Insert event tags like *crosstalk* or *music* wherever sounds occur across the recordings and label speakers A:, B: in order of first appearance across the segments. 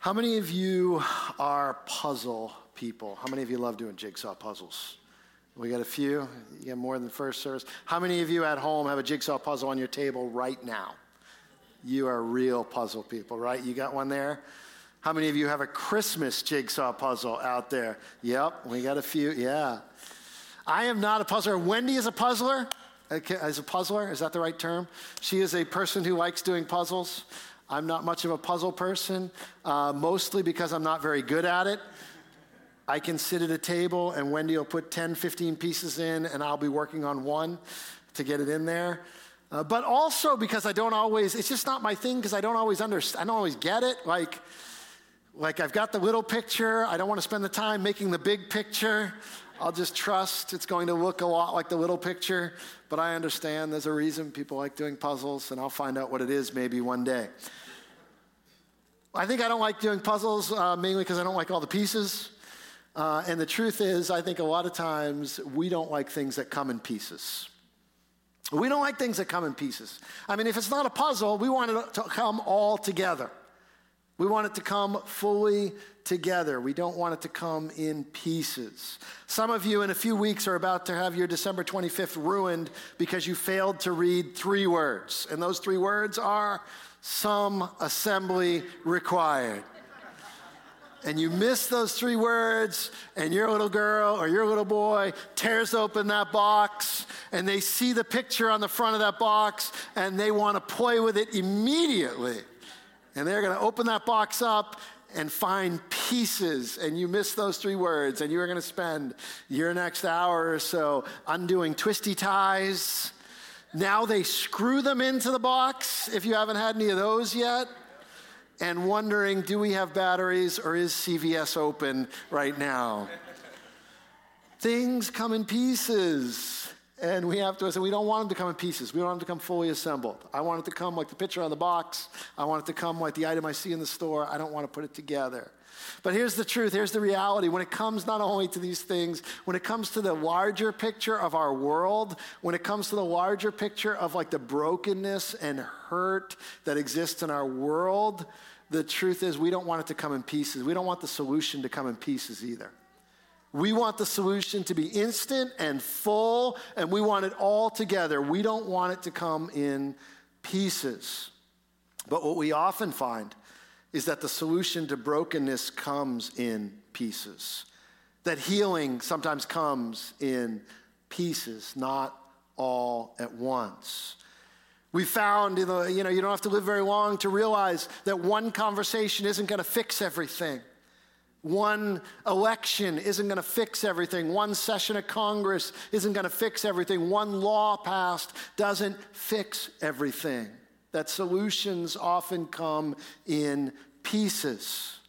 A: How many of you are puzzle people? How many of you love doing jigsaw puzzles? We got a few. You got more than first service. How many of you at home have a jigsaw puzzle on your table right now? You are real puzzle people, right? You got one there? How many of you have a Christmas jigsaw puzzle out there? Yep, we got a few. Yeah. I am not a puzzler. Wendy is a puzzler. As a puzzler, is that the right term? She is a person who likes doing puzzles. I'm not much of a puzzle person, uh, mostly because I'm not very good at it. I can sit at a table and Wendy will put 10, 15 pieces in, and I'll be working on one to get it in there. Uh, but also because I don't always, it's just not my thing because I don't always understand, I don't always get it. Like, like I've got the little picture, I don't want to spend the time making the big picture. I'll just trust it's going to look a lot like the little picture, but I understand there's a reason people like doing puzzles, and I'll find out what it is maybe one day. I think I don't like doing puzzles uh, mainly because I don't like all the pieces. Uh, and the truth is, I think a lot of times we don't like things that come in pieces. We don't like things that come in pieces. I mean, if it's not a puzzle, we want it to come all together. We want it to come fully together. We don't want it to come in pieces. Some of you in a few weeks are about to have your December 25th ruined because you failed to read three words. And those three words are some assembly required. And you miss those three words, and your little girl or your little boy tears open that box, and they see the picture on the front of that box, and they want to play with it immediately. And they're going to open that box up and find pieces, and you miss those three words, and you are going to spend your next hour or so undoing twisty ties now they screw them into the box, if you haven't had any of those yet, and wondering do we have batteries or is CVS open right now? Things come in pieces. And we have to say, we don't want them to come in pieces. We want them to come fully assembled. I want it to come like the picture on the box. I want it to come like the item I see in the store. I don't want to put it together. But here's the truth, here's the reality. When it comes not only to these things, when it comes to the larger picture of our world, when it comes to the larger picture of like the brokenness and hurt that exists in our world, the truth is we don't want it to come in pieces. We don't want the solution to come in pieces either. We want the solution to be instant and full, and we want it all together. We don't want it to come in pieces. But what we often find is that the solution to brokenness comes in pieces. That healing sometimes comes in pieces, not all at once. We found, you know, you don't have to live very long to realize that one conversation isn't going to fix everything. One election isn't going to fix everything. One session of Congress isn't going to fix everything. One law passed doesn't fix everything that solutions often come in pieces.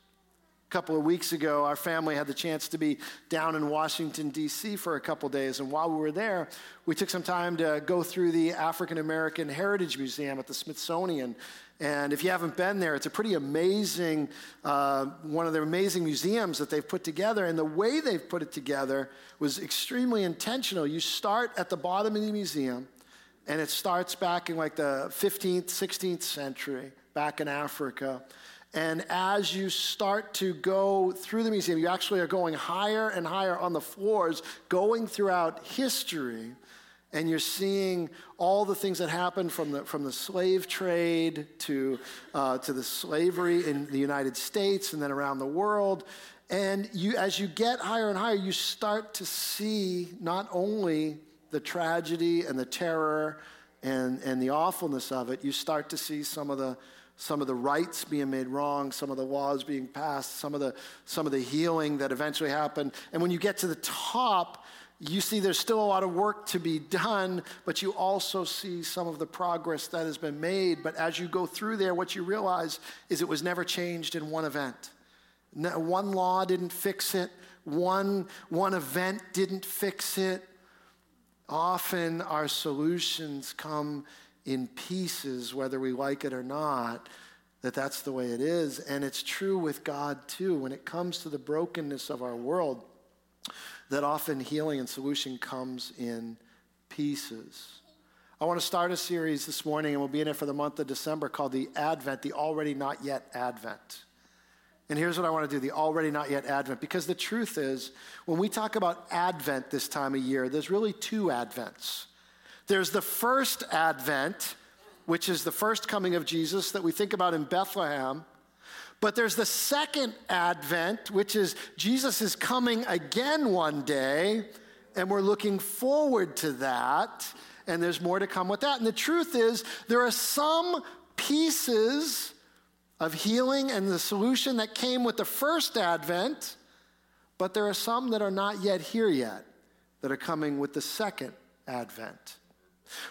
A: Couple of weeks ago, our family had the chance to be down in Washington, D.C. for a couple days. And while we were there, we took some time to go through the African American Heritage Museum at the Smithsonian. And if you haven't been there, it's a pretty amazing, uh, one of the amazing museums that they've put together. And the way they've put it together was extremely intentional. You start at the bottom of the museum, and it starts back in like the 15th, 16th century, back in Africa. And as you start to go through the museum, you actually are going higher and higher on the floors, going throughout history. And you're seeing all the things that happened from the, from the slave trade to, uh, to the slavery in the United States and then around the world. And you, as you get higher and higher, you start to see not only the tragedy and the terror and, and the awfulness of it, you start to see some of the some of the rights being made wrong, some of the laws being passed, some of the some of the healing that eventually happened. And when you get to the top, you see there's still a lot of work to be done, but you also see some of the progress that has been made. But as you go through there, what you realize is it was never changed in one event. One law didn't fix it, one, one event didn't fix it. Often our solutions come in pieces, whether we like it or not, that that's the way it is. And it's true with God too. When it comes to the brokenness of our world, that often healing and solution comes in pieces. I want to start a series this morning, and we'll be in it for the month of December called the Advent, the Already Not Yet Advent. And here's what I want to do the already not yet Advent. Because the truth is, when we talk about Advent this time of year, there's really two Advents. There's the first Advent, which is the first coming of Jesus that we think about in Bethlehem. But there's the second Advent, which is Jesus is coming again one day, and we're looking forward to that. And there's more to come with that. And the truth is, there are some pieces of healing and the solution that came with the first Advent, but there are some that are not yet here yet that are coming with the second Advent.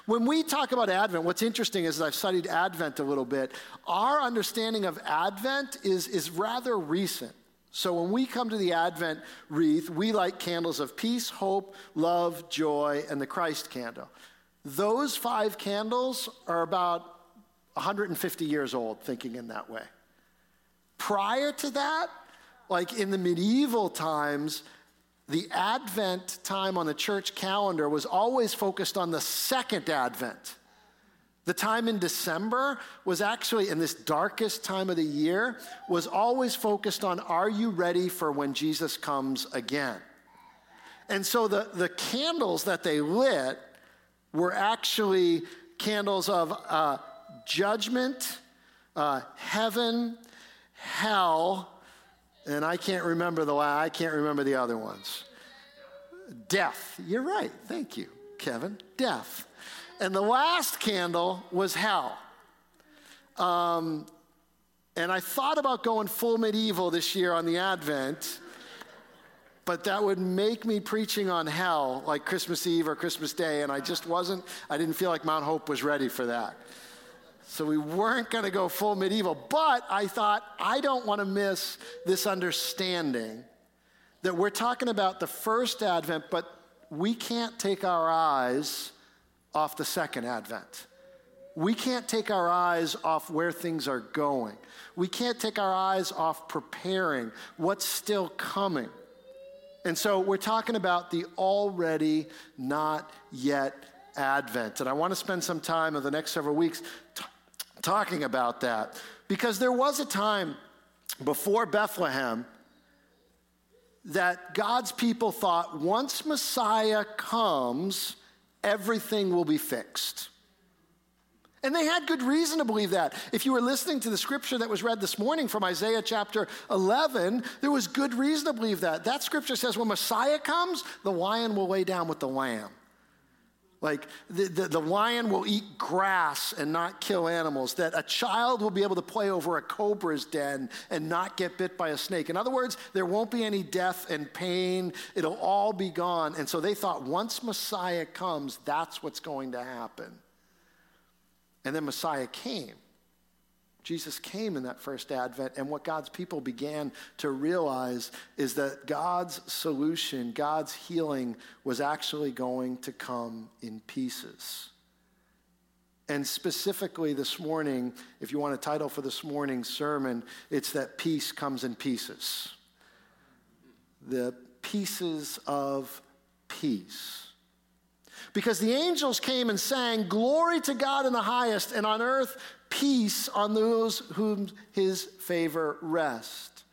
A: When we talk about Advent, what's interesting is I've studied Advent a little bit. Our understanding of Advent is, is rather recent. So when we come to the Advent wreath, we light candles of peace, hope, love, joy, and the Christ candle. Those five candles are about 150 years old, thinking in that way. Prior to that, like in the medieval times, the Advent time on the church calendar was always focused on the second Advent. The time in December was actually, in this darkest time of the year, was always focused on are you ready for when Jesus comes again? And so the, the candles that they lit were actually candles of uh, judgment, uh, heaven, hell, and I can't remember the I can't remember the other ones. Death. You're right. Thank you, Kevin. Death. And the last candle was hell. Um, and I thought about going full medieval this year on the Advent, but that would make me preaching on hell like Christmas Eve or Christmas Day, and I just wasn't, I didn't feel like Mount Hope was ready for that. So we weren't going to go full medieval. But I thought, I don't want to miss this understanding that we're talking about the first advent, but we can't take our eyes off the second advent. We can't take our eyes off where things are going. We can't take our eyes off preparing what's still coming. And so we're talking about the already not yet advent. And I want to spend some time in the next several weeks t- talking about that. Because there was a time before Bethlehem that God's people thought once Messiah comes, everything will be fixed. And they had good reason to believe that. If you were listening to the scripture that was read this morning from Isaiah chapter 11, there was good reason to believe that. That scripture says when Messiah comes, the lion will lay down with the lamb. Like the, the, the, lion will eat grass and not kill animals, that a child will be able to play over a cobra's den and not get bit by a snake. In other words, there won't be any death and pain, it'll all be gone. And so they thought once Messiah comes, that's what's going to happen. And then Messiah came. Jesus came in that first advent, and what God's people began to realize is that God's solution, God's healing, was actually going to come in pieces. And specifically this morning, if you want a title for this morning's sermon, it's that peace comes in pieces. The pieces of peace. Because the angels came and sang, Glory to God in the highest, and on earth peace on those whom his favor rest.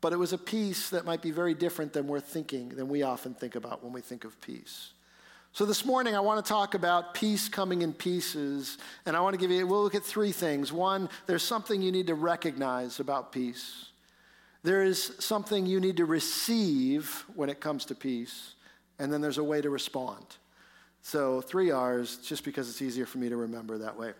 A: But it was a peace that might be very different than we're thinking, than we often think about when we think of peace. So this morning, I want to talk about peace coming in pieces, and I want to give you, we'll look at three things. One, there's something you need to recognize about peace. There is something you need to receive when it comes to peace, and then there's a way to respond. So three R's, just because it's easier for me to remember that way.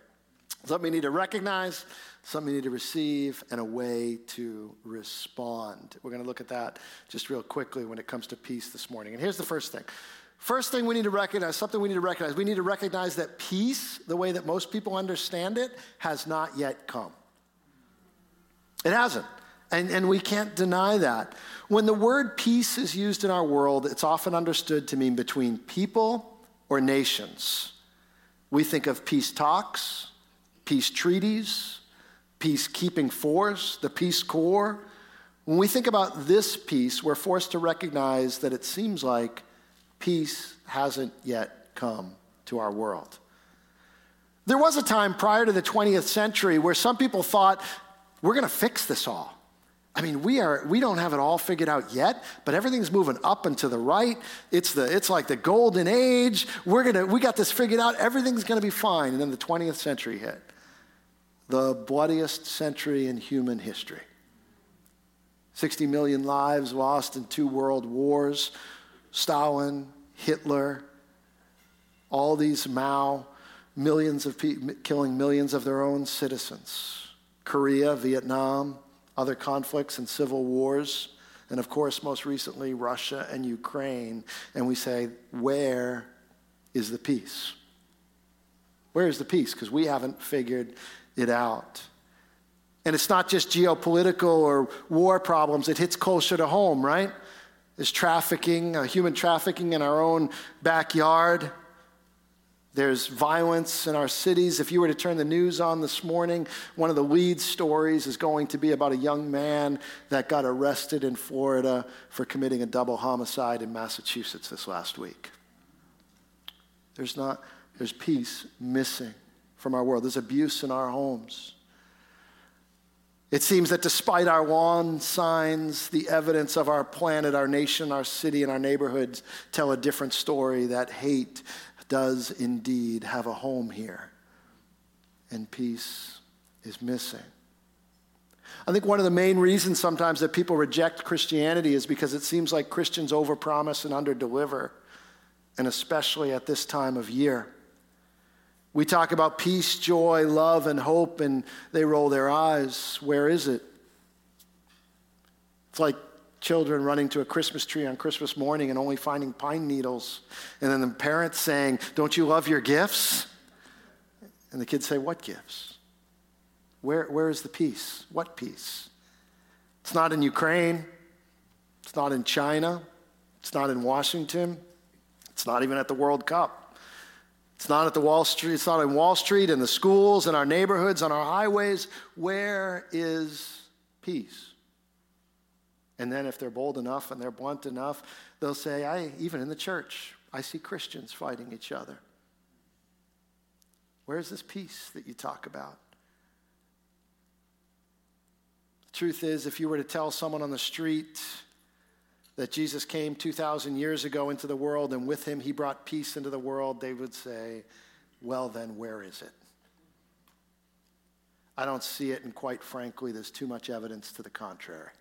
A: Something you need to recognize, something you need to receive, and a way to respond. We're going to look at that just real quickly when it comes to peace this morning. And here's the first thing. First thing we need to recognize, something we need to recognize, we need to recognize that peace, the way that most people understand it, has not yet come. It hasn't. And, and we can't deny that. When the word peace is used in our world, it's often understood to mean between people or nations. We think of peace talks, peace treaties, peacekeeping force, the Peace Corps. When we think about this peace, we're forced to recognize that it seems like peace hasn't yet come to our world. There was a time prior to the 20th century where some people thought we're going to fix this all. I mean, we are we don't have it all figured out yet, but everything's moving up and to the right. It's the it's like the golden age. We're gonna we got this figured out. Everything's gonna be fine. And then the 20th century hit, the bloodiest century in human history. 60 million lives lost in two world wars. Stalin, Hitler, all these Mao, millions of people killing millions of their own citizens. Korea, Vietnam, other conflicts and civil wars, and of course, most recently, Russia and Ukraine. And we say, where is the peace? Where is the peace? Because we haven't figured it out. And it's not just geopolitical or war problems, it hits closer to home, right? There's trafficking, uh, human trafficking in our own backyard. There's violence in our cities. If you were to turn the news on this morning, one of the lead stories is going to be about a young man that got arrested in Florida for committing a double homicide in Massachusetts this last week. There's not there's peace missing from our world. There's abuse in our homes. It seems that despite our lawn signs, the evidence of our planet, our nation, our city, and our neighborhoods tell a different story that hate does indeed have a home here, and peace is missing. I think one of the main reasons sometimes that people reject Christianity is because it seems like Christians overpromise and underdeliver, and especially at this time of year. We talk about peace, joy, love, and hope, and they roll their eyes. Where is it? It's like children running to a Christmas tree on Christmas morning and only finding pine needles. And then the parents saying, Don't you love your gifts? And the kids say, What gifts? Where, where is the peace? What peace? It's not in Ukraine. It's not in China. It's not in Washington. It's not even at the World Cup. It's not at the Wall Street. It's not in Wall Street, in the schools, in our neighborhoods, on our highways. Where is peace? And then, if they're bold enough and they're blunt enough, they'll say, I, even in the church, I see Christians fighting each other. Where's this peace that you talk about? The truth is, if you were to tell someone on the street that Jesus came 2,000 years ago into the world and with him he brought peace into the world, they would say, Well, then, where is it? I don't see it, and quite frankly, there's too much evidence to the contrary.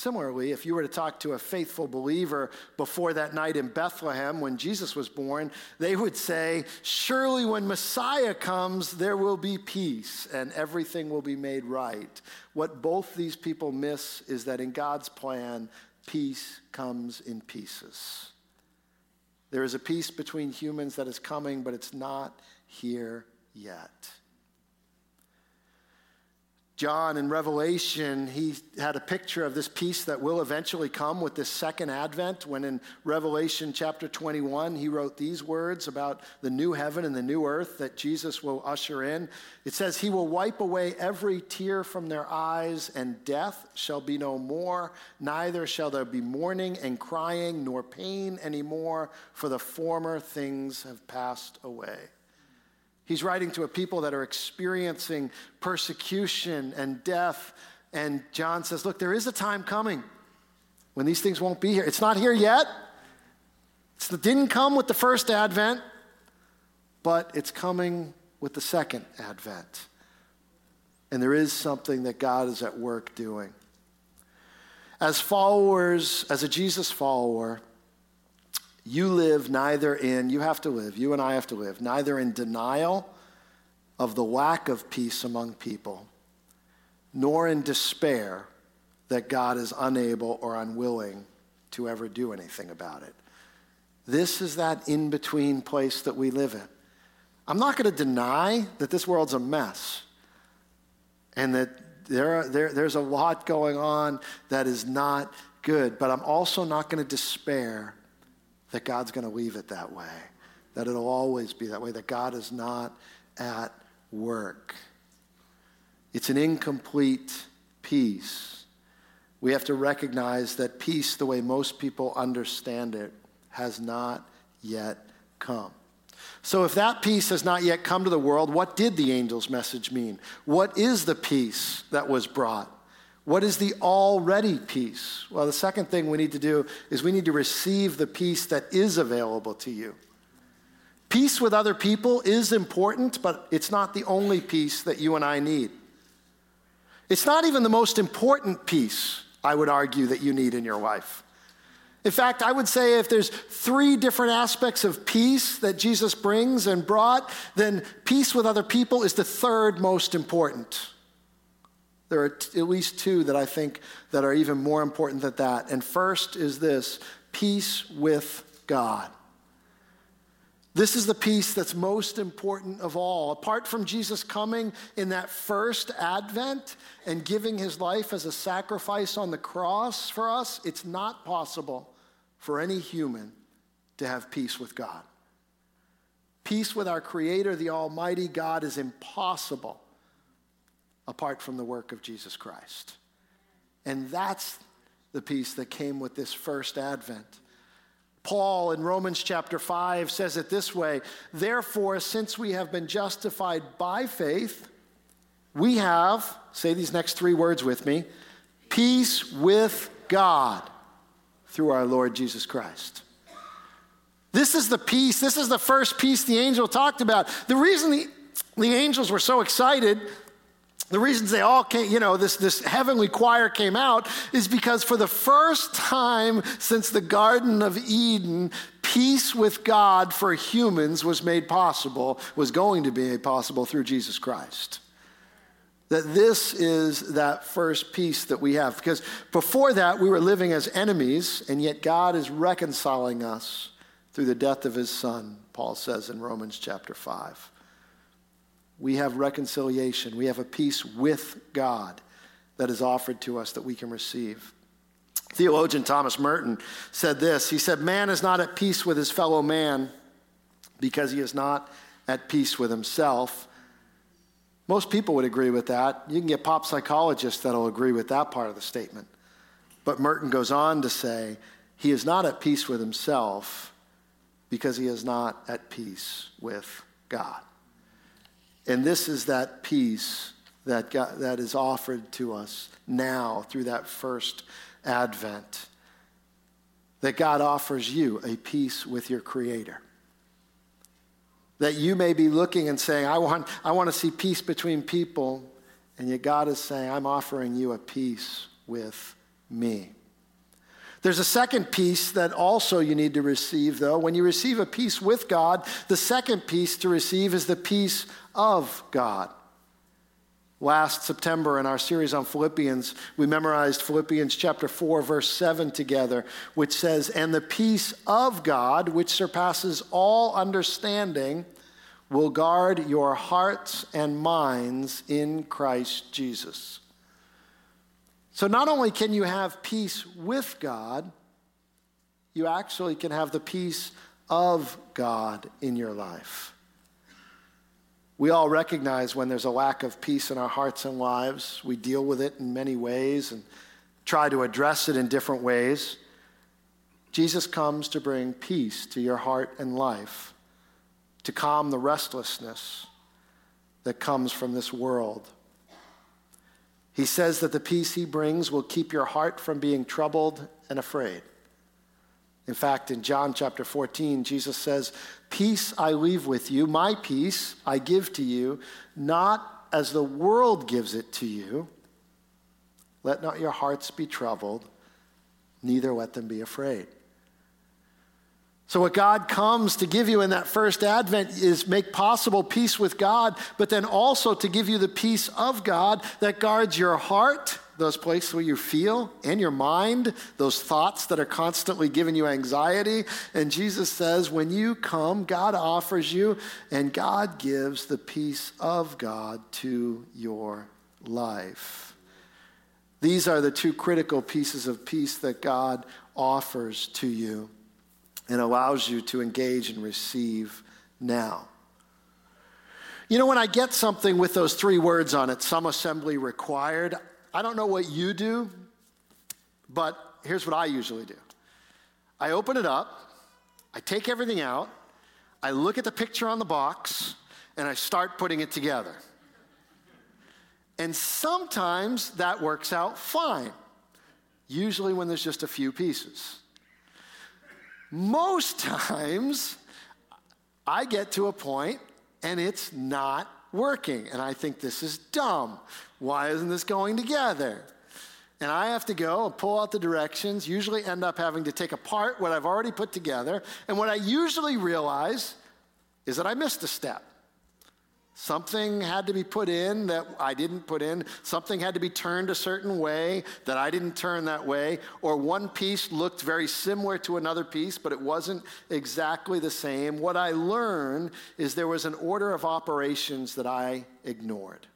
A: Similarly, if you were to talk to a faithful believer before that night in Bethlehem when Jesus was born, they would say, Surely when Messiah comes, there will be peace and everything will be made right. What both these people miss is that in God's plan, peace comes in pieces. There is a peace between humans that is coming, but it's not here yet. John in Revelation, he had a picture of this peace that will eventually come with this second advent. When in Revelation chapter 21, he wrote these words about the new heaven and the new earth that Jesus will usher in. It says, He will wipe away every tear from their eyes, and death shall be no more. Neither shall there be mourning and crying, nor pain anymore, for the former things have passed away. He's writing to a people that are experiencing persecution and death. And John says, Look, there is a time coming when these things won't be here. It's not here yet. it didn't come with the first advent, but it's coming with the second advent. And there is something that God is at work doing. As followers, as a Jesus follower, you live neither in, you have to live, you and I have to live, neither in denial of the lack of peace among people, nor in despair that God is unable or unwilling to ever do anything about it. This is that in between place that we live in. I'm not going to deny that this world's a mess and that there, are, there, there's a lot going on that is not good, but I'm also not going to despair that God's going to leave it that way, that it'll always be that way, that God is not at work. It's an incomplete peace. We have to recognize that peace, the way most people understand it, has not yet come. So, if that peace has not yet come to the world, what did the angel's message mean? What is the peace that was brought? What is the already peace? Well, the second thing we need to do is we need to receive the peace that is available to you. Peace with other people is important, but it's not the only peace that you and I need. It's not even the most important peace, I would argue, that you need in your life. In fact, I would say if there's three different aspects of peace that Jesus brings and brought, then peace with other people is the third most important. There are t- at least two that I think that are even more important than that. And first is this, peace with God. This is the peace that's most important of all. Apart from Jesus coming in that first advent and giving his life as a sacrifice on the cross for us, it's not possible for any human to have peace with God. Peace with our Creator, the Almighty God, is impossible apart from the work of Jesus Christ. And that's the peace that came with this first advent. Paul in Romans chapter 5 says it this way Therefore, since we have been justified by faith, we have, say these next three words with me, peace with God through our Lord Jesus Christ. This is the peace. This is the first peace the angel talked about. The reason the, the angels were so excited the reasons they all came, you know, this, this heavenly choir came out is because for the first time since the Garden of Eden, peace with God for humans was made possible, was going to be made possible through Jesus Christ. That this is that first peace that we have. Because before that, we were living as enemies, and yet God is reconciling us through the death of his son, Paul says in Romans chapter 5 we have reconciliation. We have a peace with God that is offered to us that we can receive. Theologian Thomas Merton said this He said, Man is not at peace with his fellow man because he is not at peace with himself. Most people would agree with that. You can get pop psychologists that'll agree with that part of the statement. But Merton goes on to say, He is not at peace with himself because he is not at peace with God. And this is that peace that, God, that is offered to us now through that first advent. That God offers you a peace with your Creator. That you may be looking and saying, I want, I want to see peace between people. And yet God is saying, I'm offering you a peace with me. There's a second peace that also you need to receive, though. When you receive a peace with God, the second peace to receive is the peace of God. Last September, in our series on Philippians, we memorized Philippians chapter 4, verse 7 together, which says, And the peace of God, which surpasses all understanding, will guard your hearts and minds in Christ Jesus. So, not only can you have peace with God, you actually can have the peace of God in your life. We all recognize when there's a lack of peace in our hearts and lives. We deal with it in many ways and try to address it in different ways. Jesus comes to bring peace to your heart and life, to calm the restlessness that comes from this world he says that the peace he brings will keep your heart from being troubled and afraid. In fact, in John chapter 14, Jesus says, Peace I leave with you, my peace I give to you, not as the world gives it to you. Let not your hearts be troubled, neither let them be afraid. So, what God comes to give you in that first advent is make possible peace with God, but then also to give you the peace of God that guards your heart, those places where you feel, and your mind, those thoughts that are constantly giving you anxiety. And Jesus says, when you come, God offers you, and God gives the peace of God to your life. These are the two critical pieces of peace that God offers to you and allows you to engage and receive now. You know, when I get something with those three words on it, some assembly required, I don't know what you do, but here's what I usually do I open it up, I take everything out, I look at the picture on the box and I start putting it together. And sometimes that works out fine, usually when there's just a few pieces. Most *laughs* times, I get to a point and it's not working. And I think this is dumb. Why isn't this going together? And I have to go and pull out the directions, usually end up having to take apart what I've already put together. And what I usually realize is that I missed a step. Something had to be put in that I didn't put in. Something had to be turned a certain way that I didn't turn that way. Or one piece looked very similar to another piece, but it wasn't exactly the same. What I learned is there was an order of operations that I ignored.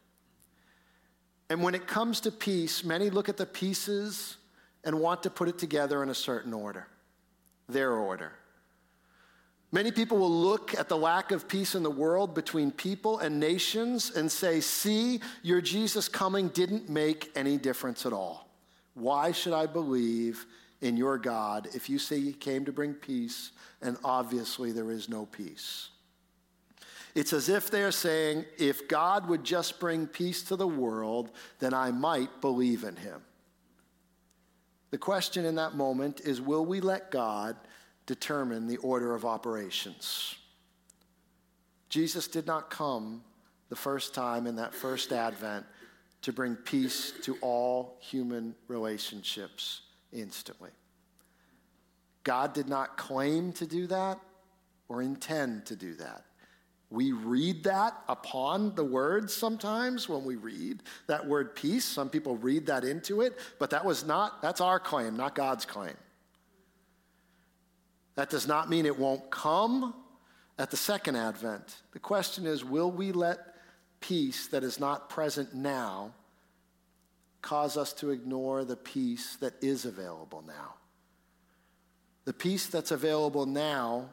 A: And when it comes to peace, many look at the pieces and want to put it together in a certain order, their order. Many people will look at the lack of peace in the world between people and nations and say, See, your Jesus coming didn't make any difference at all. Why should I believe in your God if you say he came to bring peace and obviously there is no peace? It's as if they're saying, if God would just bring peace to the world, then I might believe in him. The question in that moment is will we let God determine the order of operations. Jesus did not come the first time in that first advent to bring peace to all human relationships instantly. God did not claim to do that or intend to do that. We read that upon the words sometimes when we read that word peace. Some people read that into it, but that was not, that's our claim, not God's claim. That does not mean it won't come at the second advent. The question is will we let peace that is not present now cause us to ignore the peace that is available now? The peace that's available now,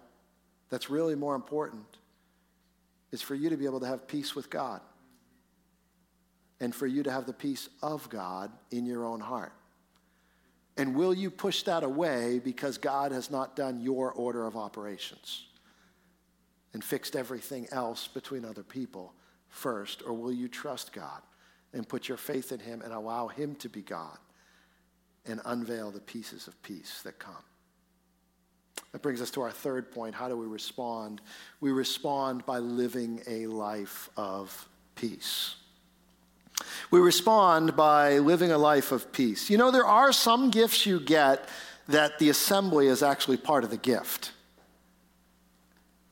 A: that's really more important, is for you to be able to have peace with God and for you to have the peace of God in your own heart. And will you push that away because God has not done your order of operations and fixed everything else between other people first? Or will you trust God and put your faith in Him and allow Him to be God and unveil the pieces of peace that come? That brings us to our third point. How do we respond? We respond by living a life of peace. We respond by living a life of peace. You know, there are some gifts you get that the assembly is actually part of the gift.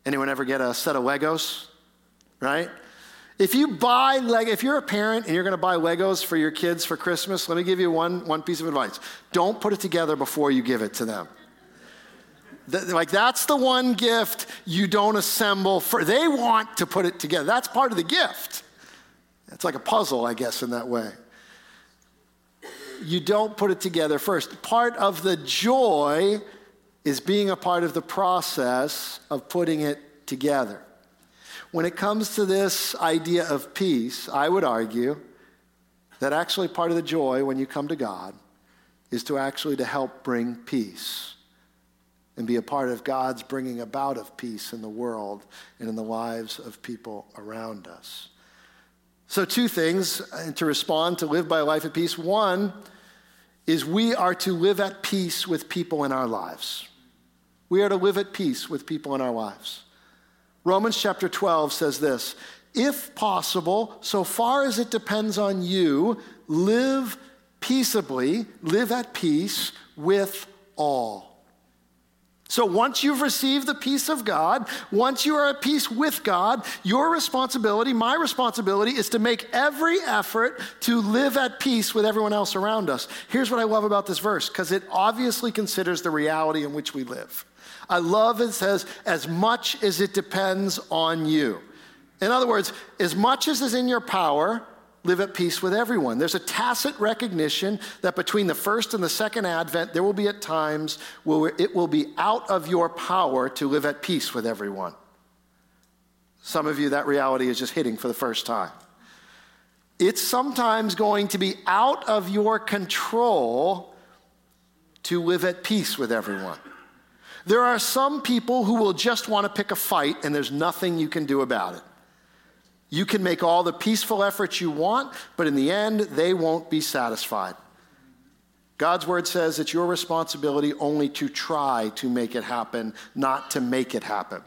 A: Anyone ever get a set of Legos? Right? If you buy Lego, if you're a parent and you're going to buy Legos for your kids for Christmas, let me give you one, one piece of advice. Don't put it together before you give it to them. Like that's the one gift you don't assemble for. They want to put it together. That's part of the gift. It's like a puzzle, I guess, in that way. You don't put it together first. Part of the joy is being a part of the process of putting it together. When it comes to this idea of peace, I would argue that actually part of the joy when you come to God is to actually to help bring peace and be a part of God's bringing about of peace in the world and in the lives of people around us. So, two things uh, to respond to live by a life of peace. One is we are to live at peace with people in our lives. We are to live at peace with people in our lives. Romans chapter 12 says this If possible, so far as it depends on you, live peaceably, live at peace with all. So once you've received the peace of God, once you are at peace with God, your responsibility, my responsibility, is to make every effort to live at peace with everyone else around us. Here's what I love about this verse, because it obviously considers the reality in which we live. I love it says, as much as it depends on you. In other words, as much as is in your power, live at peace with everyone. There's a tacit recognition that between the first and the second advent, there will be at times where it will be out of your power to live at peace with everyone. Some of you, that reality is just hitting for the first time. It's sometimes going to be out of your control to live at peace with everyone. There are some people who will just want to pick a fight, and there's nothing you can do about it. You can make all the peaceful efforts you want, but in the end, they won't be satisfied. God's word says it's your responsibility only to try to make it happen, not to make it happen.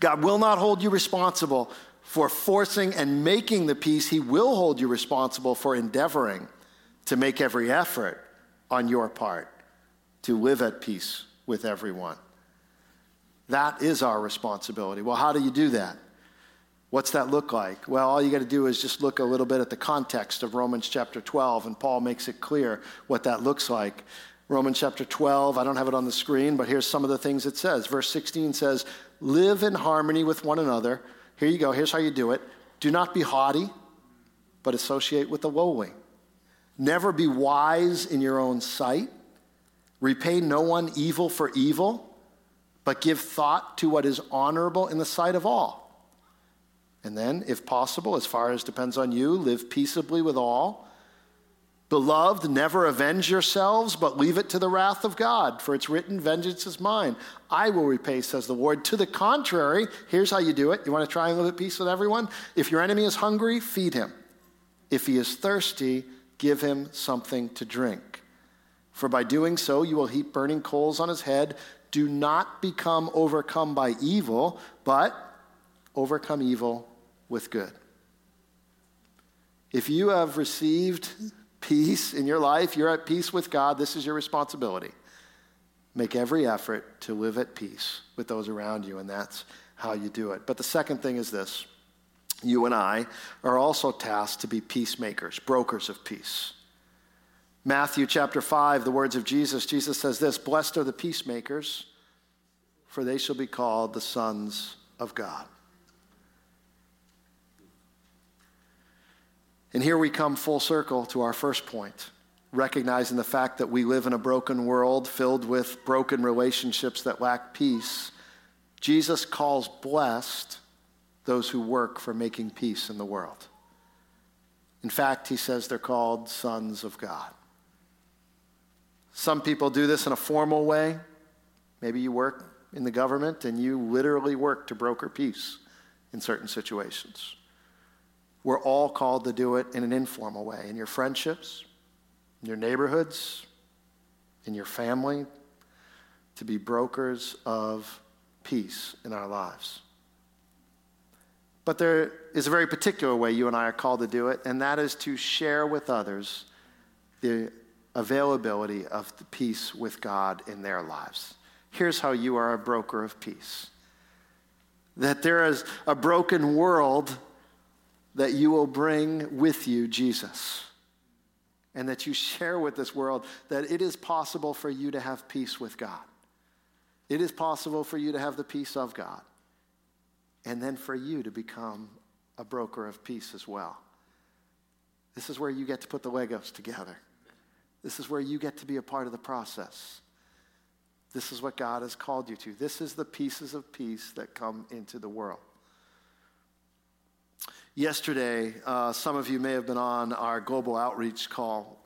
A: God will not hold you responsible for forcing and making the peace. He will hold you responsible for endeavoring to make every effort on your part to live at peace with everyone. That is our responsibility. Well, how do you do that? What's that look like? Well, all you got to do is just look a little bit at the context of Romans chapter 12, and Paul makes it clear what that looks like. Romans chapter 12, I don't have it on the screen, but here's some of the things it says. Verse 16 says, Live in harmony with one another. Here you go, here's how you do it. Do not be haughty, but associate with the lowly. Never be wise in your own sight. Repay no one evil for evil, but give thought to what is honorable in the sight of all. And then, if possible, as far as depends on you, live peaceably with all. Beloved, never avenge yourselves, but leave it to the wrath of God, for it's written, Vengeance is mine. I will repay, says the Lord. To the contrary, here's how you do it. You want to try and live at peace with everyone? If your enemy is hungry, feed him. If he is thirsty, give him something to drink. For by doing so, you will heap burning coals on his head. Do not become overcome by evil, but overcome evil with good. If you have received peace in your life, you're at peace with God, this is your responsibility. Make every effort to live at peace with those around you, and that's how you do it. But the second thing is this you and I are also tasked to be peacemakers, brokers of peace. Matthew chapter 5, the words of Jesus, Jesus says this Blessed are the peacemakers, for they shall be called the sons of God. And here we come full circle to our first point, recognizing the fact that we live in a broken world filled with broken relationships that lack peace. Jesus calls blessed those who work for making peace in the world. In fact, he says they're called sons of God. Some people do this in a formal way. Maybe you work in the government and you literally work to broker peace in certain situations. We're all called to do it in an informal way in your friendships, in your neighborhoods, in your family, to be brokers of peace in our lives. But there is a very particular way you and I are called to do it, and that is to share with others the availability of the peace with God in their lives. Here's how you are a broker of peace that there is a broken world that you will bring with you Jesus. And that you share with this world that it is possible for you to have peace with God. It is possible for you to have the peace of God. And then for you to become a broker of peace as well. This is where you get to put the Legos together. This is where you get to be a part of the process. This is what God has called you to. This is the pieces of peace that come into the world. Yesterday, uh, some of you may have been on our global outreach call.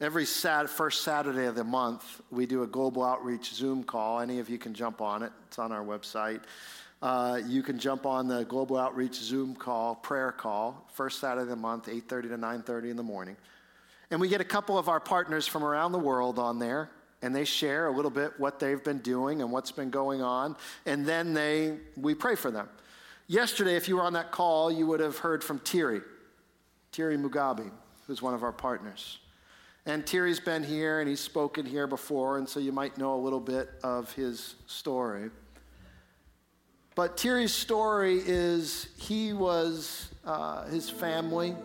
A: Every sat- first Saturday of the month, we do a global outreach Zoom call. Any of you can jump on it, it's on our website. Uh, you can jump on the global outreach Zoom call, prayer call, first Saturday of the month, 8:30 to 9:30 in the morning. And we get a couple of our partners from around the world on there, and they share a little bit what they've been doing and what's been going on, and then they we pray for them. Yesterday, if you were on that call, you would have heard from Thierry, Thierry Mugabe, who's one of our partners. And Thierry's been here and he's spoken here before, and so you might know a little bit of his story. But Thierry's story is he was, uh, his family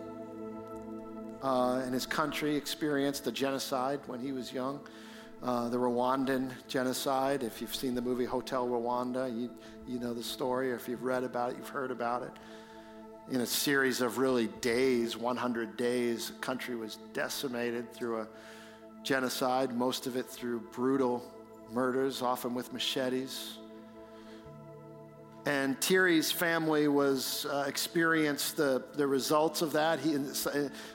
A: uh, and his country experienced a genocide when he was young. Uh, the Rwandan genocide. If you've seen the movie Hotel Rwanda, you, you know the story. Or if you've read about it, you've heard about it. In a series of really days, 100 days, the country was decimated through a genocide, most of it through brutal murders, often with machetes. And Thierry's family was uh, experienced the, the results of that he,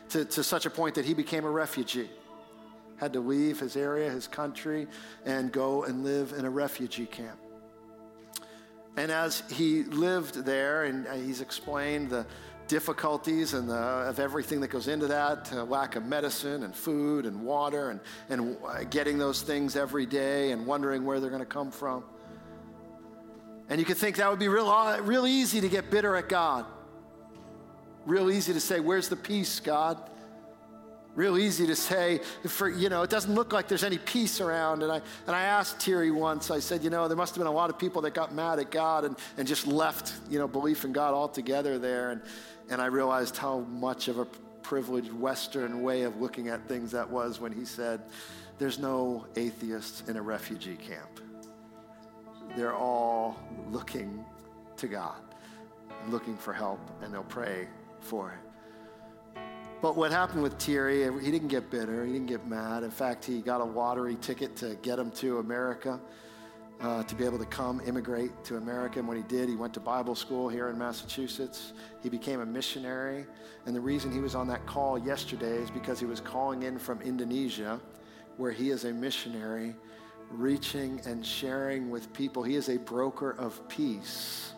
A: to, to such a point that he became a refugee had to leave his area, his country, and go and live in a refugee camp. And as he lived there, and he's explained the difficulties and the, of everything that goes into that uh, lack of medicine and food and water and, and getting those things every day and wondering where they're going to come from. And you could think that would be real, uh, real easy to get bitter at God. Real easy to say, Where's the peace, God? Real easy to say, for, you know, it doesn't look like there's any peace around. And I, and I asked Thierry once, I said, you know, there must have been a lot of people that got mad at God and, and just left, you know, belief in God altogether there. And, and I realized how much of a privileged Western way of looking at things that was when he said, there's no atheists in a refugee camp. They're all looking to God, looking for help, and they'll pray for it. But what happened with Thierry, he didn't get bitter, he didn't get mad. In fact, he got a watery ticket to get him to America, uh, to be able to come immigrate to America. And when he did, he went to Bible school here in Massachusetts. He became a missionary. And the reason he was on that call yesterday is because he was calling in from Indonesia, where he is a missionary, reaching and sharing with people. He is a broker of peace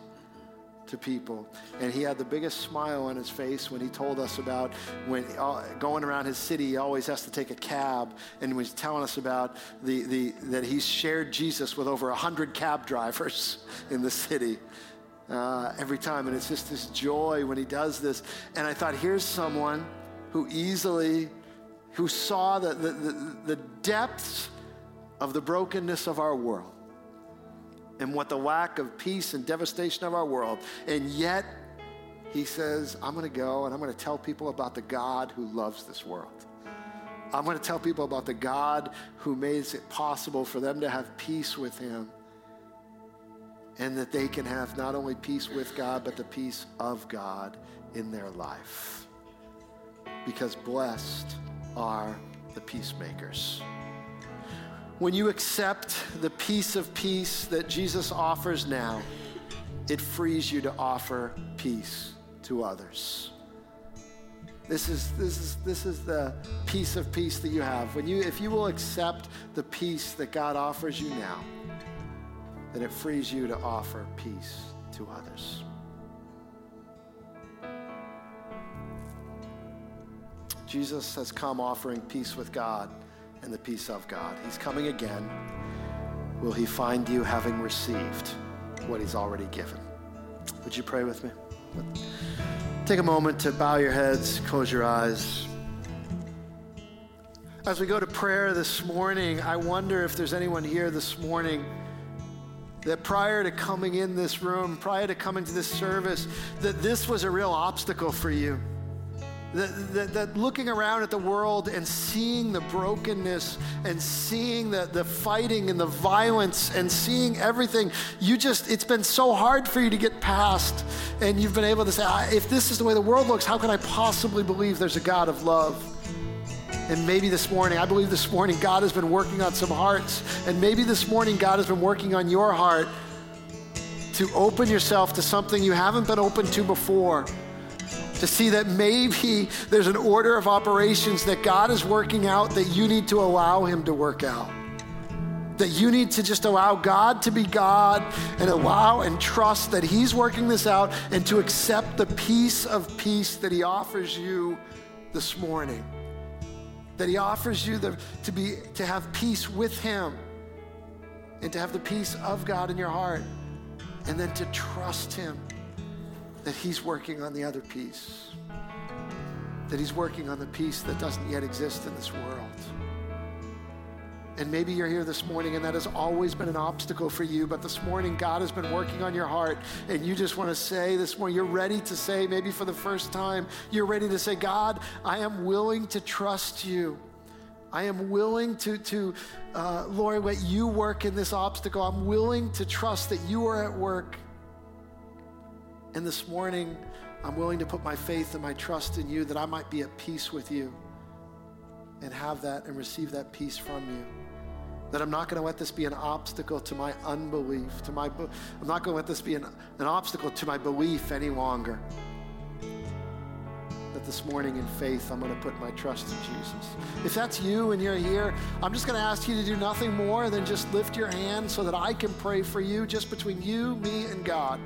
A: to people. And he had the biggest smile on his face when he told us about when uh, going around his city, he always has to take a cab. And he was telling us about the, the, that he's shared Jesus with over 100 cab drivers *laughs* in the city. Uh, every time. And it's just this joy when he does this. And I thought, here's someone who easily, who saw the, the, the, the depths of the brokenness of our world and what the lack of peace and devastation of our world. And yet, he says, I'm going to go and I'm going to tell people about the God who loves this world. I'm going to tell people about the God who makes it possible for them to have peace with him and that they can have not only peace with God, but the peace of God in their life. Because blessed are the peacemakers. When you accept the piece of peace that Jesus offers now, it frees you to offer peace to others. This is, this is, this is the piece of peace that you have. When you, if you will accept the peace that God offers you now, then it frees you to offer peace to others. Jesus has come offering peace with God and the peace of God. He's coming again. Will he find you having received what he's already given? Would you pray with me? Take a moment to bow your heads, close your eyes. As we go to prayer this morning, I wonder if there's anyone here this morning that prior to coming in this room, prior to coming to this service, that this was a real obstacle for you that, that, looking around at the world and seeing the brokenness and seeing the, the fighting and the violence and seeing everything, you just, it's been so hard for you to get past. And you've been able to say, if this is the way the world looks, how can I possibly believe there's a God of love? And maybe this morning, I believe this morning, God has been working on some hearts. And maybe this morning, God has been working on your heart to open yourself to something you haven't been open to before to see that maybe there's an order of operations that God is working out that you need to allow Him to work out. That you need to just allow God to be God and allow and trust that He's working this out and to accept the piece of peace that He offers you this morning. That He offers you the, to, be, to have peace with Him and to have the peace of God in your heart and then to trust Him that He's working on the other piece, that He's working on the piece that doesn't yet exist in this world. And maybe you're here this morning and that has always been an obstacle for you, but this morning God has been working on your heart and you just want to say this morning, you're ready to say, maybe for the first time, you're ready to say, God, I am willing to trust you. I am willing to, to uh, Lord, let you work in this obstacle. I'm willing to trust that you are at work. And this morning, I'm willing to put my faith and my trust in you that I might be at peace with you and have that and receive that peace from you. That I'm not going to let this be an obstacle to my unbelief, to my I'm not going to let this be an, an obstacle to my belief any longer. That this morning in faith, I'm going to put my trust in Jesus. If that's you and you're here, I'm just going to ask you to do nothing more than just lift your hand so that I can pray for you just between you, me, and God.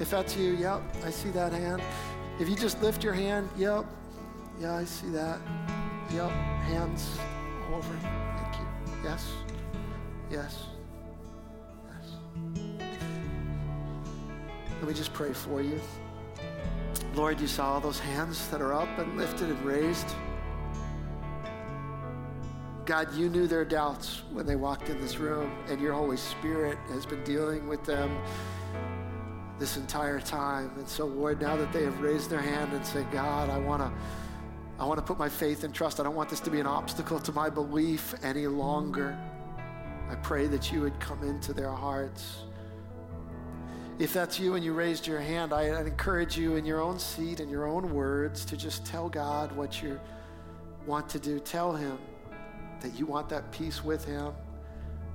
A: If that's you, yep, I see that hand. If you just lift your hand, yep, yeah, I see that. Yep, hands all over. Thank you. Yes, yes, yes. Let me just pray for you. Lord, you saw all those hands that are up and lifted and raised. God, you knew their doubts when they walked in this room, and your Holy Spirit has been dealing with them this entire time. And so, Lord, now that they have raised their hand and said, God, I want to. I want to put my faith and trust. I don't want this to be an obstacle to my belief any longer. I pray that you would come into their hearts. If that's you and you raised your hand, I, would encourage you in your own seat in your own words to just tell God what you want to do. Tell Him that you want that peace with Him.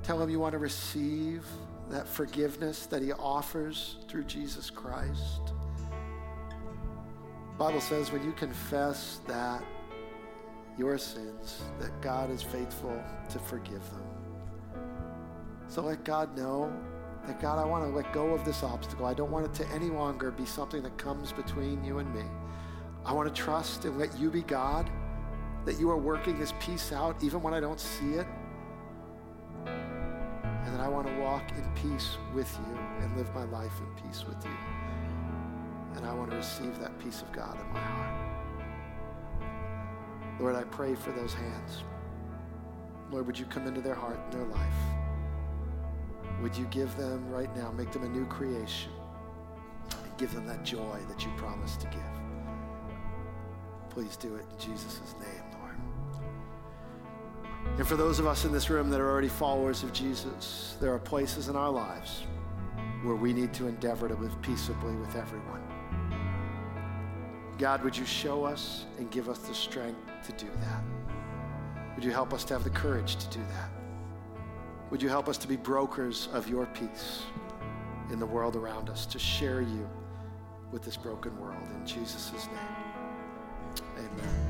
A: Tell Him you want to receive that forgiveness that He offers through Jesus Christ. Bible says when you confess that your sins, that God is faithful to forgive them. So let God know that God, I want to let go of this obstacle. I don't want it to any longer be something that comes between you and me. I want to trust and let you be God, that you are working this peace out even when I don't see it. I want to walk in peace with you and live my life in peace with you. And I want to receive that peace of God in my heart. Lord, I pray for those hands. Lord, would you come into their heart and their life? Would you give them right now, make them a new creation, and give them that joy that you promised to give? Please do it in Jesus' name. And for those of us in this room that are already followers of Jesus, there are places in our lives where we need to endeavor to live peaceably with everyone. God, would you show us and give us the strength to do that? Would you help us to have the courage to do that? Would you help us to be brokers of your peace in the world around us, to share you with this broken world? In Jesus' name, amen.